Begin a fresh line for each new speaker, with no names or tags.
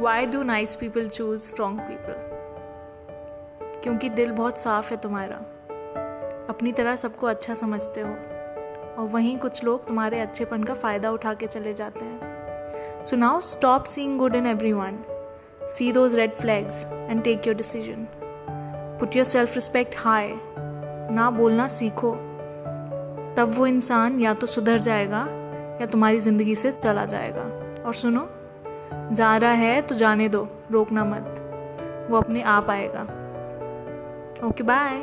Why do nice people choose strong people क्योंकि दिल बहुत साफ़ है तुम्हारा। अपनी तरह सबको अच्छा समझते हो। और वहीं कुछ लोग तुम्हारे अच्छेपन का फ़ायदा उठा के चले जाते हैं। So now stop seeing good in everyone see those red flags and take your decision put yourself respect high ना बोलना सीखो। तब वो इंसान या तो सुधर जाएगा या तुम्हारी ज़िंदगी से चला जाएगा। और सुनो जा रहा है तो जाने दो रोकना मत। वो अपने आप आएगा। Okay bye